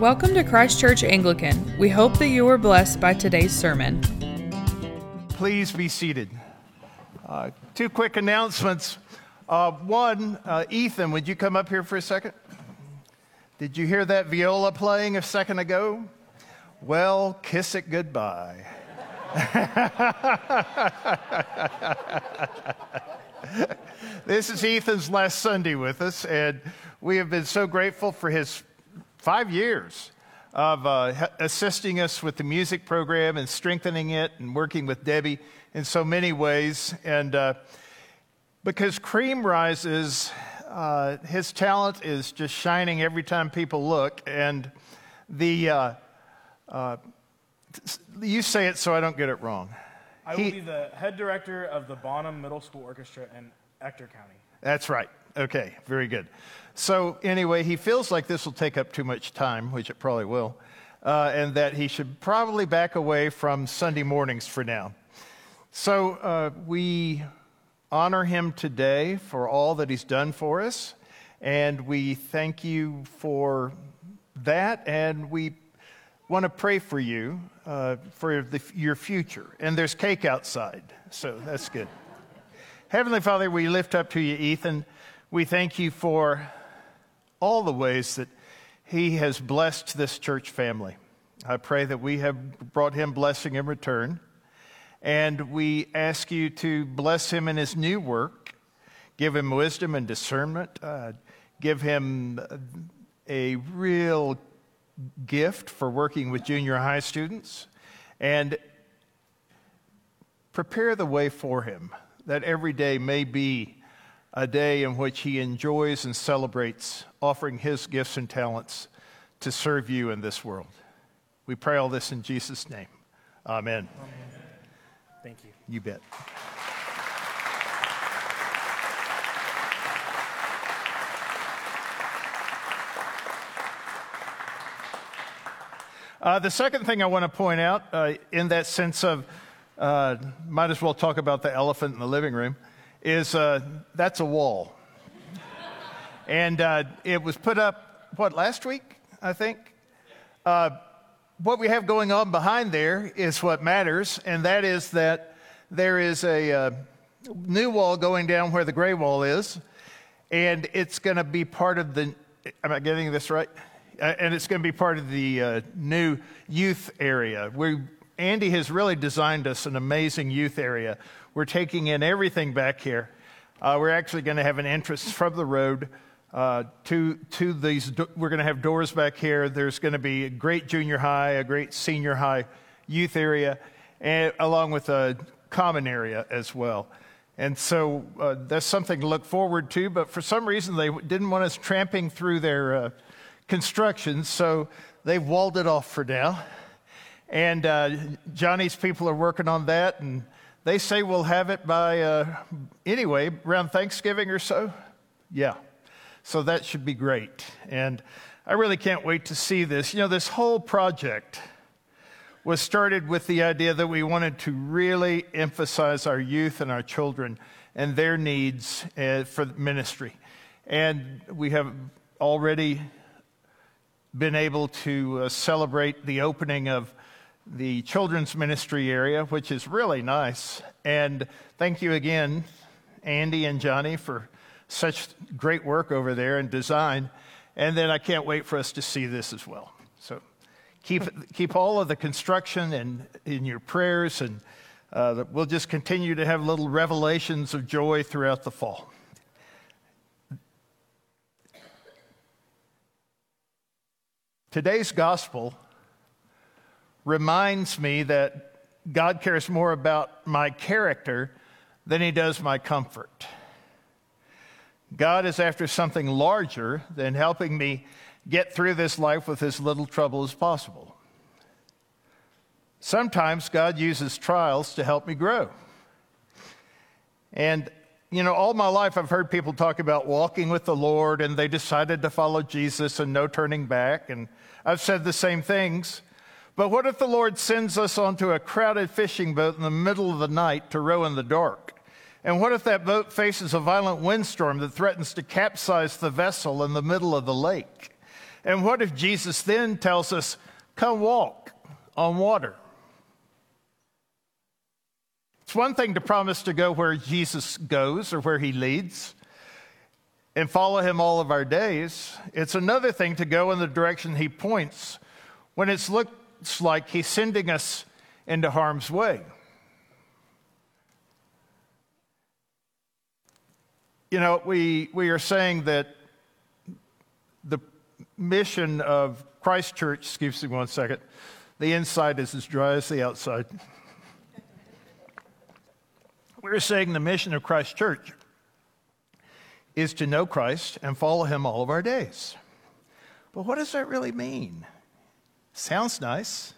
Welcome to Christ Church Anglican. We hope that you were blessed by today's sermon. Please be seated. Uh, two quick announcements. Uh, one, uh, Ethan, would you come up here for a second? Did you hear that viola playing a second ago? Well, kiss it goodbye. this is Ethan's last Sunday with us, and we have been so grateful for his five years of uh, assisting us with the music program and strengthening it and working with Debbie in so many ways. And uh, because Cream rises, uh, his talent is just shining every time people look. And the, uh, uh, you say it so I don't get it wrong. I will be the head director of the Bonham Middle School Orchestra in Ector County. That's right. Okay, very good. So, anyway, he feels like this will take up too much time, which it probably will, uh, and that he should probably back away from Sunday mornings for now. So, uh, we honor him today for all that he's done for us, and we thank you for that, and we want to pray for you uh, for the, your future. And there's cake outside, so that's good. Heavenly Father, we lift up to you, Ethan. We thank you for all the ways that he has blessed this church family. I pray that we have brought him blessing in return. And we ask you to bless him in his new work, give him wisdom and discernment, uh, give him a real gift for working with junior high students and prepare the way for him that every day may be a day in which he enjoys and celebrates offering his gifts and talents to serve you in this world. We pray all this in Jesus' name. Amen. Amen. Thank you. You bet. Uh, the second thing I want to point out, uh, in that sense of, uh, might as well talk about the elephant in the living room, is uh, that's a wall. and uh, it was put up, what, last week, I think? Uh, what we have going on behind there is what matters, and that is that there is a new wall going down where the gray wall is, and it's going to be part of the. Am I getting this right? Uh, and it's going to be part of the uh, new youth area. We, Andy has really designed us an amazing youth area. We're taking in everything back here. Uh, we're actually going to have an entrance from the road uh, to, to these. Do- we're going to have doors back here. There's going to be a great junior high, a great senior high youth area, and, along with a common area as well. And so uh, that's something to look forward to. But for some reason, they didn't want us tramping through their uh, construction, so they've walled it off for now. And uh, Johnny's people are working on that, and they say we'll have it by, uh, anyway, around Thanksgiving or so. Yeah. So that should be great. And I really can't wait to see this. You know, this whole project was started with the idea that we wanted to really emphasize our youth and our children and their needs uh, for ministry. And we have already been able to uh, celebrate the opening of the children's ministry area, which is really nice. And thank you again, Andy and Johnny, for such great work over there and design. And then I can't wait for us to see this as well. So keep, keep all of the construction in, in your prayers, and uh, we'll just continue to have little revelations of joy throughout the fall. Today's gospel reminds me that God cares more about my character than he does my comfort. God is after something larger than helping me get through this life with as little trouble as possible. Sometimes God uses trials to help me grow. And you know, all my life I've heard people talk about walking with the Lord and they decided to follow Jesus and no turning back. And I've said the same things. But what if the Lord sends us onto a crowded fishing boat in the middle of the night to row in the dark? And what if that boat faces a violent windstorm that threatens to capsize the vessel in the middle of the lake? And what if Jesus then tells us, come walk on water? It's one thing to promise to go where Jesus goes or where he leads and follow him all of our days. It's another thing to go in the direction he points when it looks like he's sending us into harm's way. You know, we, we are saying that the mission of Christ Church, excuse me one second, the inside is as dry as the outside. We're saying the mission of Christ Church is to know Christ and follow him all of our days. But what does that really mean? Sounds nice.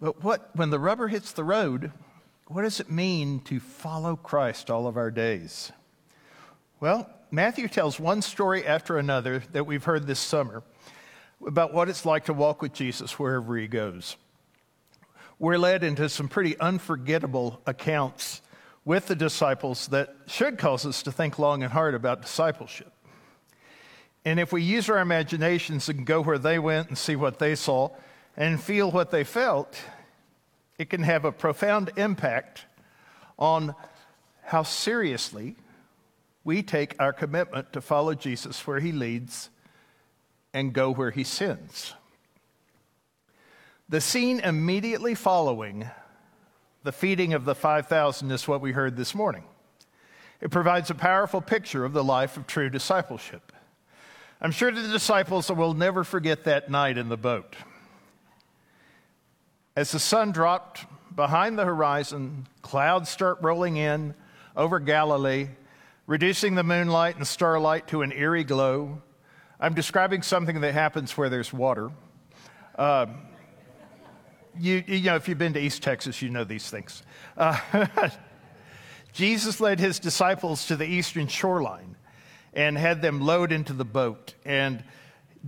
But what when the rubber hits the road, what does it mean to follow Christ all of our days? Well, Matthew tells one story after another that we've heard this summer about what it's like to walk with Jesus wherever he goes. We're led into some pretty unforgettable accounts with the disciples that should cause us to think long and hard about discipleship. And if we use our imaginations and go where they went and see what they saw and feel what they felt, it can have a profound impact on how seriously we take our commitment to follow Jesus where he leads and go where he sends. The scene immediately following the feeding of the 5,000 is what we heard this morning. It provides a powerful picture of the life of true discipleship. I'm sure the disciples will never forget that night in the boat. As the sun dropped behind the horizon, clouds start rolling in over Galilee reducing the moonlight and starlight to an eerie glow. I'm describing something that happens where there's water. Uh, you, you, know, if you've been to East Texas, you know these things. Uh, Jesus led his disciples to the eastern shoreline and had them load into the boat and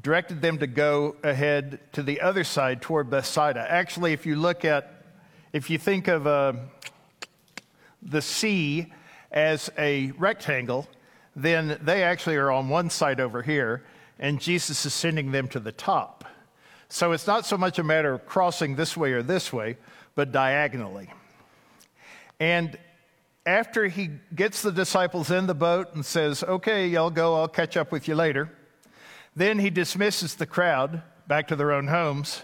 directed them to go ahead to the other side toward Bethsaida. Actually, if you look at, if you think of uh, the sea as a rectangle, then they actually are on one side over here, and Jesus is sending them to the top. So it's not so much a matter of crossing this way or this way, but diagonally. And after he gets the disciples in the boat and says, Okay, y'all go, I'll catch up with you later, then he dismisses the crowd back to their own homes.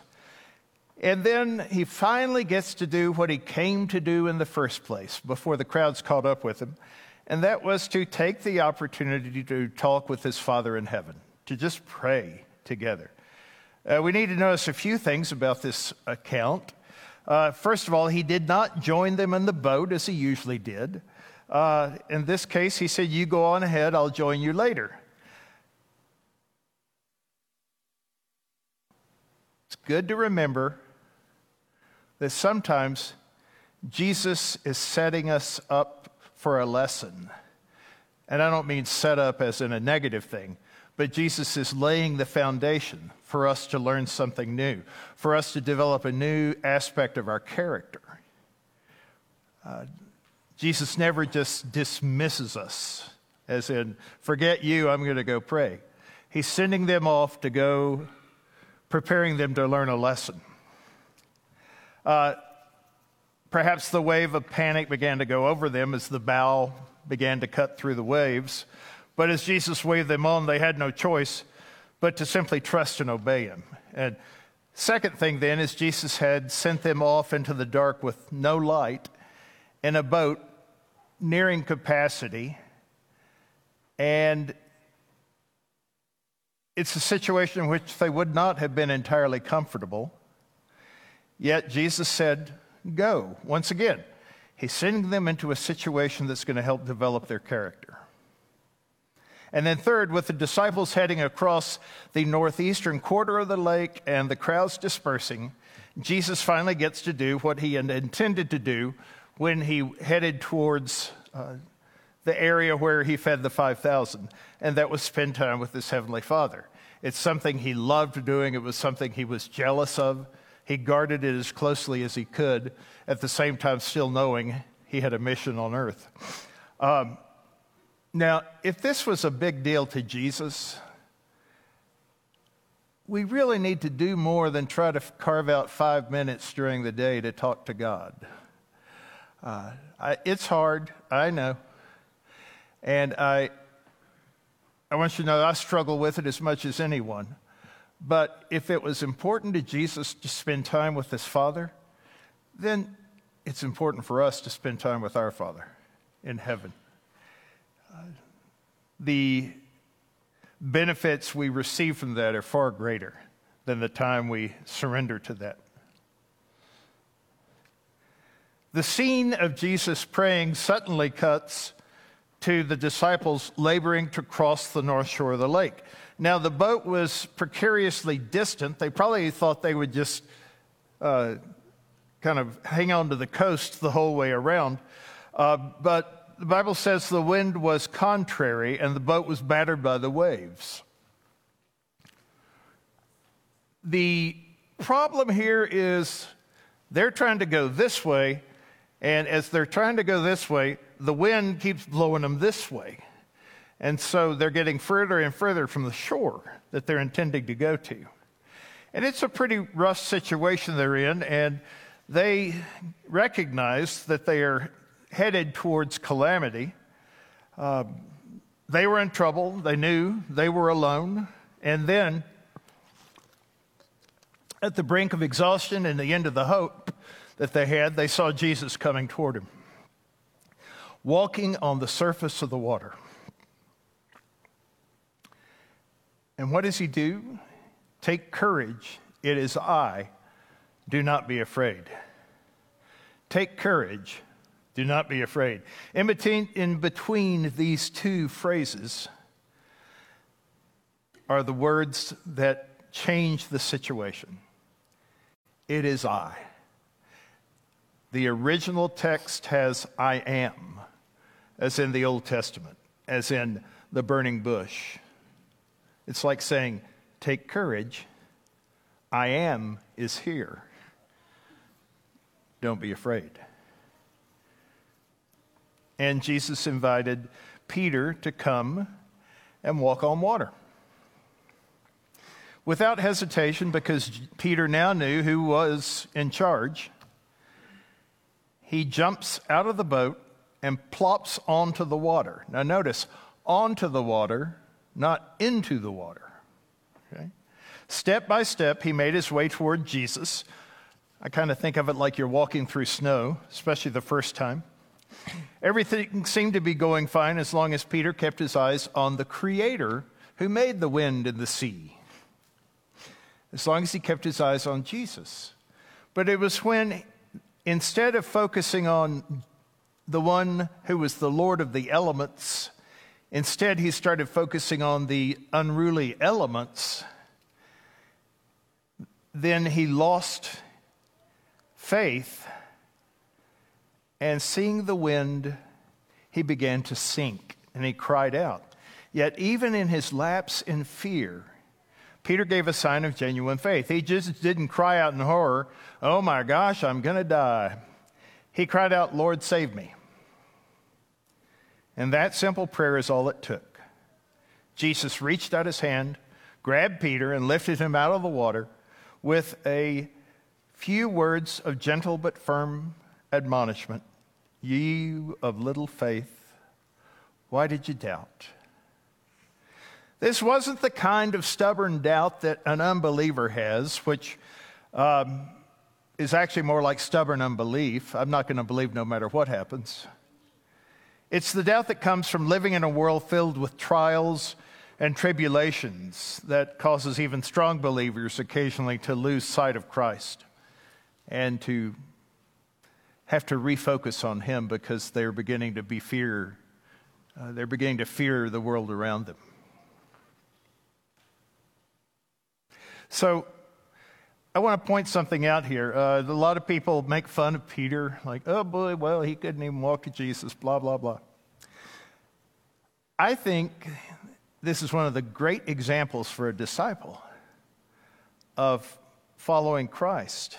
And then he finally gets to do what he came to do in the first place before the crowds caught up with him. And that was to take the opportunity to talk with his Father in heaven, to just pray together. Uh, we need to notice a few things about this account. Uh, first of all, he did not join them in the boat as he usually did. Uh, in this case, he said, You go on ahead, I'll join you later. It's good to remember that sometimes Jesus is setting us up for a lesson. And I don't mean set up as in a negative thing, but Jesus is laying the foundation for us to learn something new, for us to develop a new aspect of our character. Uh, Jesus never just dismisses us, as in, forget you, I'm going to go pray. He's sending them off to go, preparing them to learn a lesson. Uh, perhaps the wave of panic began to go over them as the bow began to cut through the waves. But as Jesus waved them on, they had no choice but to simply trust and obey him. And second thing then is Jesus had sent them off into the dark with no light in a boat nearing capacity. And it's a situation in which they would not have been entirely comfortable. Yet Jesus said, Go. Once again, he's sending them into a situation that's going to help develop their character. And then, third, with the disciples heading across the northeastern quarter of the lake and the crowds dispersing, Jesus finally gets to do what he intended to do when he headed towards uh, the area where he fed the 5,000, and that was spend time with his heavenly Father. It's something he loved doing, it was something he was jealous of. He guarded it as closely as he could, at the same time, still knowing he had a mission on earth. Um, now, if this was a big deal to Jesus, we really need to do more than try to carve out five minutes during the day to talk to God. Uh, I, it's hard, I know. And I, I want you to know I struggle with it as much as anyone. But if it was important to Jesus to spend time with his Father, then it's important for us to spend time with our Father in heaven. The benefits we receive from that are far greater than the time we surrender to that. The scene of Jesus praying suddenly cuts to the disciples laboring to cross the north shore of the lake. Now, the boat was precariously distant. They probably thought they would just uh, kind of hang on to the coast the whole way around. Uh, but the Bible says the wind was contrary and the boat was battered by the waves. The problem here is they're trying to go this way, and as they're trying to go this way, the wind keeps blowing them this way. And so they're getting further and further from the shore that they're intending to go to. And it's a pretty rough situation they're in, and they recognize that they are headed towards calamity. Uh, they were in trouble. They knew they were alone. And then, at the brink of exhaustion and the end of the hope that they had, they saw Jesus coming toward them walking on the surface of the water. And what does he do? Take courage. It is I. Do not be afraid. Take courage. Do not be afraid. In between, in between these two phrases are the words that change the situation. It is I. The original text has I am as in the Old Testament, as in the burning bush. It's like saying, Take courage, I am is here. Don't be afraid. And Jesus invited Peter to come and walk on water. Without hesitation, because Peter now knew who was in charge, he jumps out of the boat and plops onto the water. Now, notice, onto the water, not into the water. Okay? Step by step, he made his way toward Jesus. I kind of think of it like you're walking through snow, especially the first time. Everything seemed to be going fine as long as Peter kept his eyes on the Creator who made the wind and the sea. As long as he kept his eyes on Jesus. But it was when, instead of focusing on the one who was the Lord of the elements. Instead, he started focusing on the unruly elements. Then he lost faith, and seeing the wind, he began to sink, and he cried out. Yet, even in his lapse in fear, Peter gave a sign of genuine faith. He just didn't cry out in horror, Oh my gosh, I'm going to die. He cried out, Lord, save me. And that simple prayer is all it took. Jesus reached out his hand, grabbed Peter, and lifted him out of the water with a few words of gentle but firm admonishment Ye of little faith, why did you doubt? This wasn't the kind of stubborn doubt that an unbeliever has, which um, is actually more like stubborn unbelief. I'm not going to believe no matter what happens. It's the doubt that comes from living in a world filled with trials and tribulations that causes even strong believers occasionally to lose sight of Christ and to have to refocus on Him because they're beginning to be fear, uh, they're beginning to fear the world around them. So, I want to point something out here. Uh, a lot of people make fun of Peter, like, oh boy, well, he couldn't even walk to Jesus, blah, blah, blah. I think this is one of the great examples for a disciple of following Christ.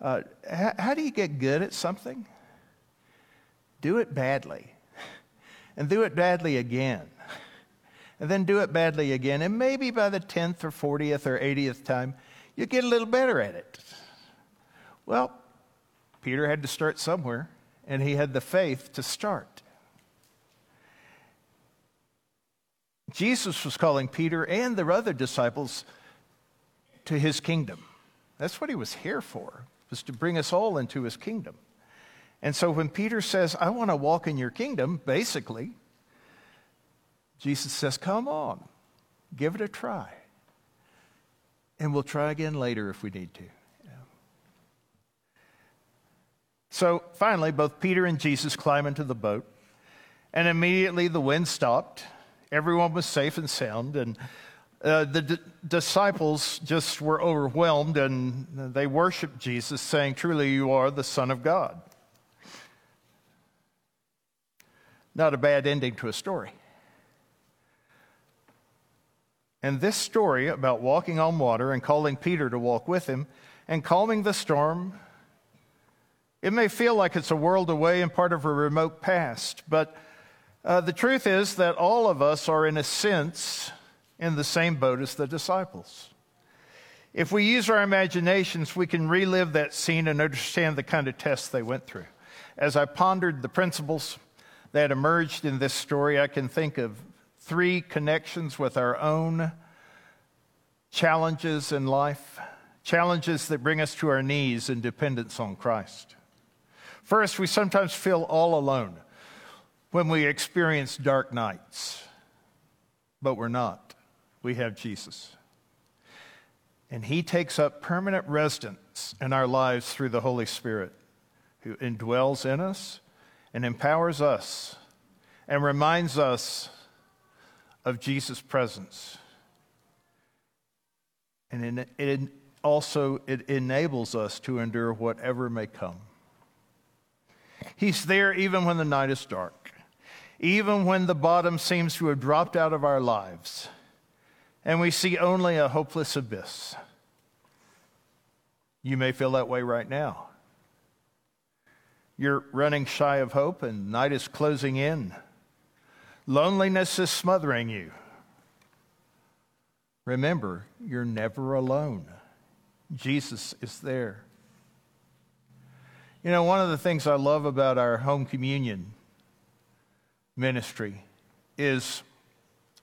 Uh, how, how do you get good at something? Do it badly, and do it badly again, and then do it badly again. And maybe by the 10th or 40th or 80th time, you get a little better at it. Well, Peter had to start somewhere, and he had the faith to start. Jesus was calling Peter and the other disciples to his kingdom. That's what he was here for, was to bring us all into his kingdom. And so when Peter says, I want to walk in your kingdom, basically, Jesus says, Come on, give it a try. And we'll try again later if we need to. So finally, both Peter and Jesus climb into the boat, and immediately the wind stopped. Everyone was safe and sound, and uh, the d- disciples just were overwhelmed and they worshiped Jesus, saying, Truly, you are the Son of God. Not a bad ending to a story. And this story about walking on water and calling Peter to walk with him and calming the storm, it may feel like it's a world away and part of a remote past, but uh, the truth is that all of us are, in a sense, in the same boat as the disciples. If we use our imaginations, we can relive that scene and understand the kind of tests they went through. As I pondered the principles that emerged in this story, I can think of three connections with our own challenges in life, challenges that bring us to our knees in dependence on Christ. First, we sometimes feel all alone when we experience dark nights, but we're not. We have Jesus. And He takes up permanent residence in our lives through the Holy Spirit, who indwells in us and empowers us and reminds us of Jesus' presence. And it also it enables us to endure whatever may come. He's there even when the night is dark, even when the bottom seems to have dropped out of our lives, and we see only a hopeless abyss. You may feel that way right now. You're running shy of hope, and night is closing in. Loneliness is smothering you. Remember, you're never alone. Jesus is there. You know, one of the things I love about our home communion ministry is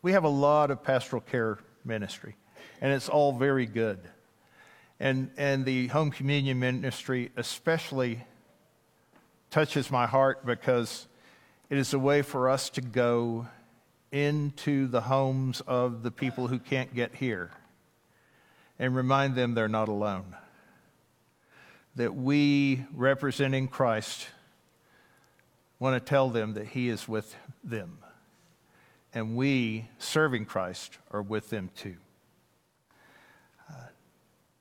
we have a lot of pastoral care ministry, and it's all very good. And, and the home communion ministry especially touches my heart because it is a way for us to go into the homes of the people who can't get here and remind them they're not alone. That we, representing Christ, want to tell them that He is with them. And we, serving Christ, are with them too. Uh,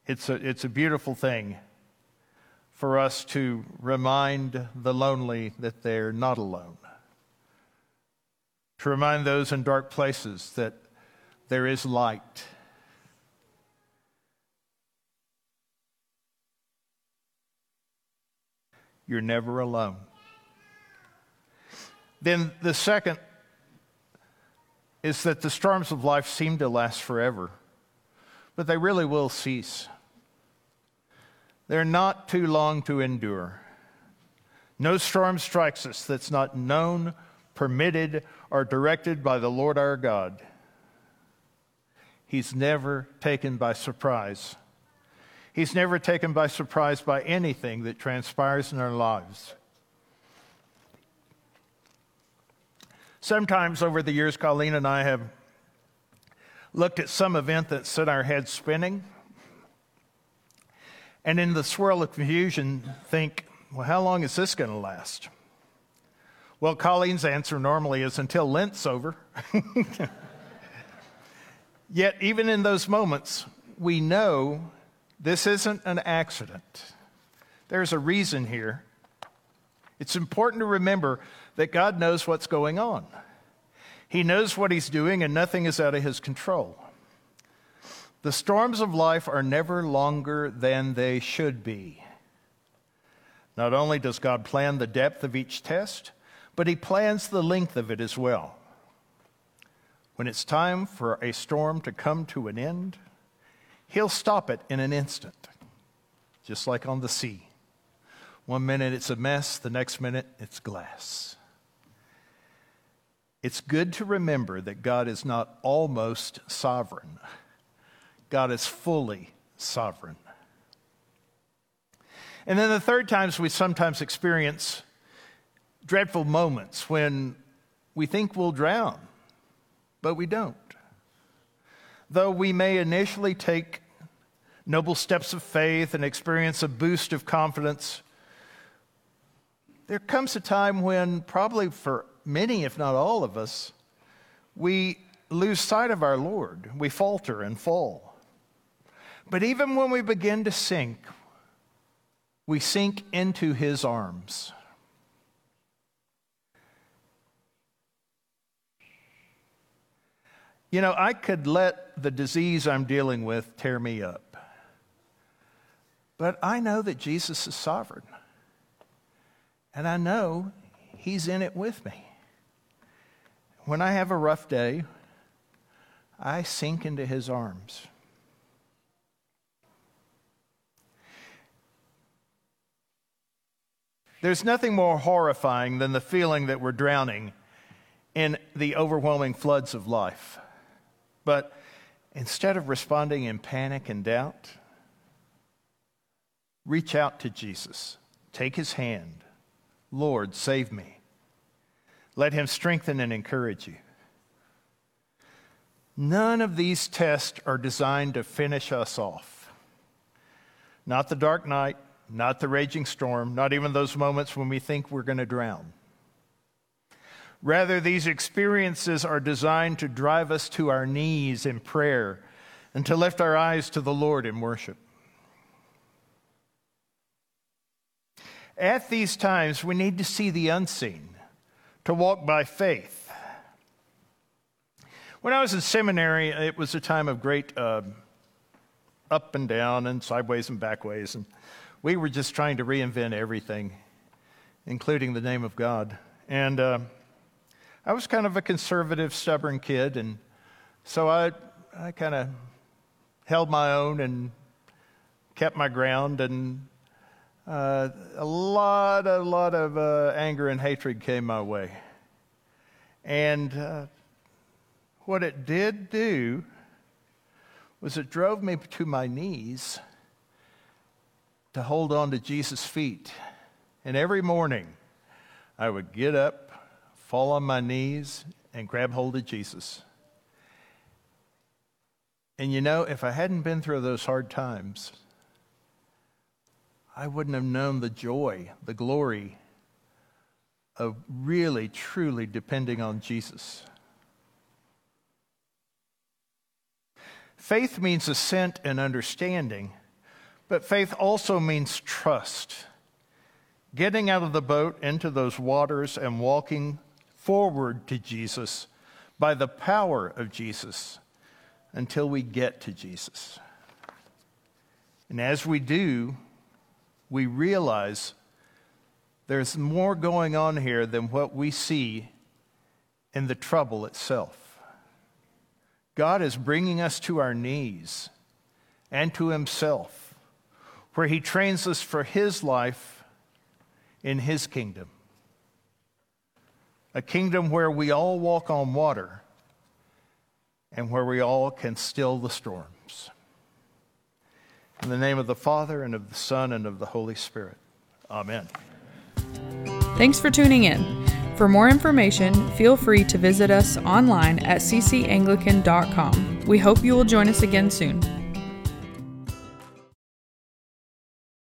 it's, a, it's a beautiful thing for us to remind the lonely that they're not alone to remind those in dark places that there is light. You're never alone. Then the second is that the storms of life seem to last forever, but they really will cease. They're not too long to endure. No storm strikes us that's not known, permitted, or directed by the Lord our God. He's never taken by surprise. He's never taken by surprise by anything that transpires in our lives. Sometimes over the years, Colleen and I have looked at some event that set our heads spinning, and in the swirl of confusion, think, well, how long is this going to last? Well, Colleen's answer normally is until Lent's over. Yet, even in those moments, we know this isn't an accident. There's a reason here. It's important to remember that God knows what's going on. He knows what He's doing, and nothing is out of His control. The storms of life are never longer than they should be. Not only does God plan the depth of each test, but he plans the length of it as well. When it's time for a storm to come to an end, He'll stop it in an instant, just like on the sea. One minute it's a mess, the next minute it's glass. It's good to remember that God is not almost sovereign, God is fully sovereign. And then the third times we sometimes experience dreadful moments when we think we'll drown, but we don't. Though we may initially take noble steps of faith and experience a boost of confidence, there comes a time when, probably for many, if not all of us, we lose sight of our Lord. We falter and fall. But even when we begin to sink, we sink into his arms. You know, I could let the disease I'm dealing with tear me up. But I know that Jesus is sovereign. And I know He's in it with me. When I have a rough day, I sink into His arms. There's nothing more horrifying than the feeling that we're drowning in the overwhelming floods of life. But instead of responding in panic and doubt, reach out to Jesus, take his hand. Lord, save me. Let him strengthen and encourage you. None of these tests are designed to finish us off. Not the dark night, not the raging storm, not even those moments when we think we're going to drown. Rather, these experiences are designed to drive us to our knees in prayer and to lift our eyes to the Lord in worship. At these times, we need to see the unseen, to walk by faith. When I was in seminary, it was a time of great uh, up and down and sideways and backways. And we were just trying to reinvent everything, including the name of God. And uh, I was kind of a conservative, stubborn kid, and so I, I kind of held my own and kept my ground. And uh, a lot, a lot of uh, anger and hatred came my way. And uh, what it did do was it drove me to my knees to hold on to Jesus' feet. And every morning, I would get up, fall on my knees, and grab hold of Jesus. And you know, if I hadn't been through those hard times, I wouldn't have known the joy, the glory of really, truly depending on Jesus. Faith means assent and understanding but faith also means trust. Getting out of the boat into those waters and walking forward to Jesus by the power of Jesus until we get to Jesus. And as we do, we realize there's more going on here than what we see in the trouble itself. God is bringing us to our knees and to Himself where he trains us for his life in his kingdom. A kingdom where we all walk on water and where we all can still the storms. In the name of the Father, and of the Son, and of the Holy Spirit. Amen. Thanks for tuning in. For more information, feel free to visit us online at ccanglican.com. We hope you will join us again soon.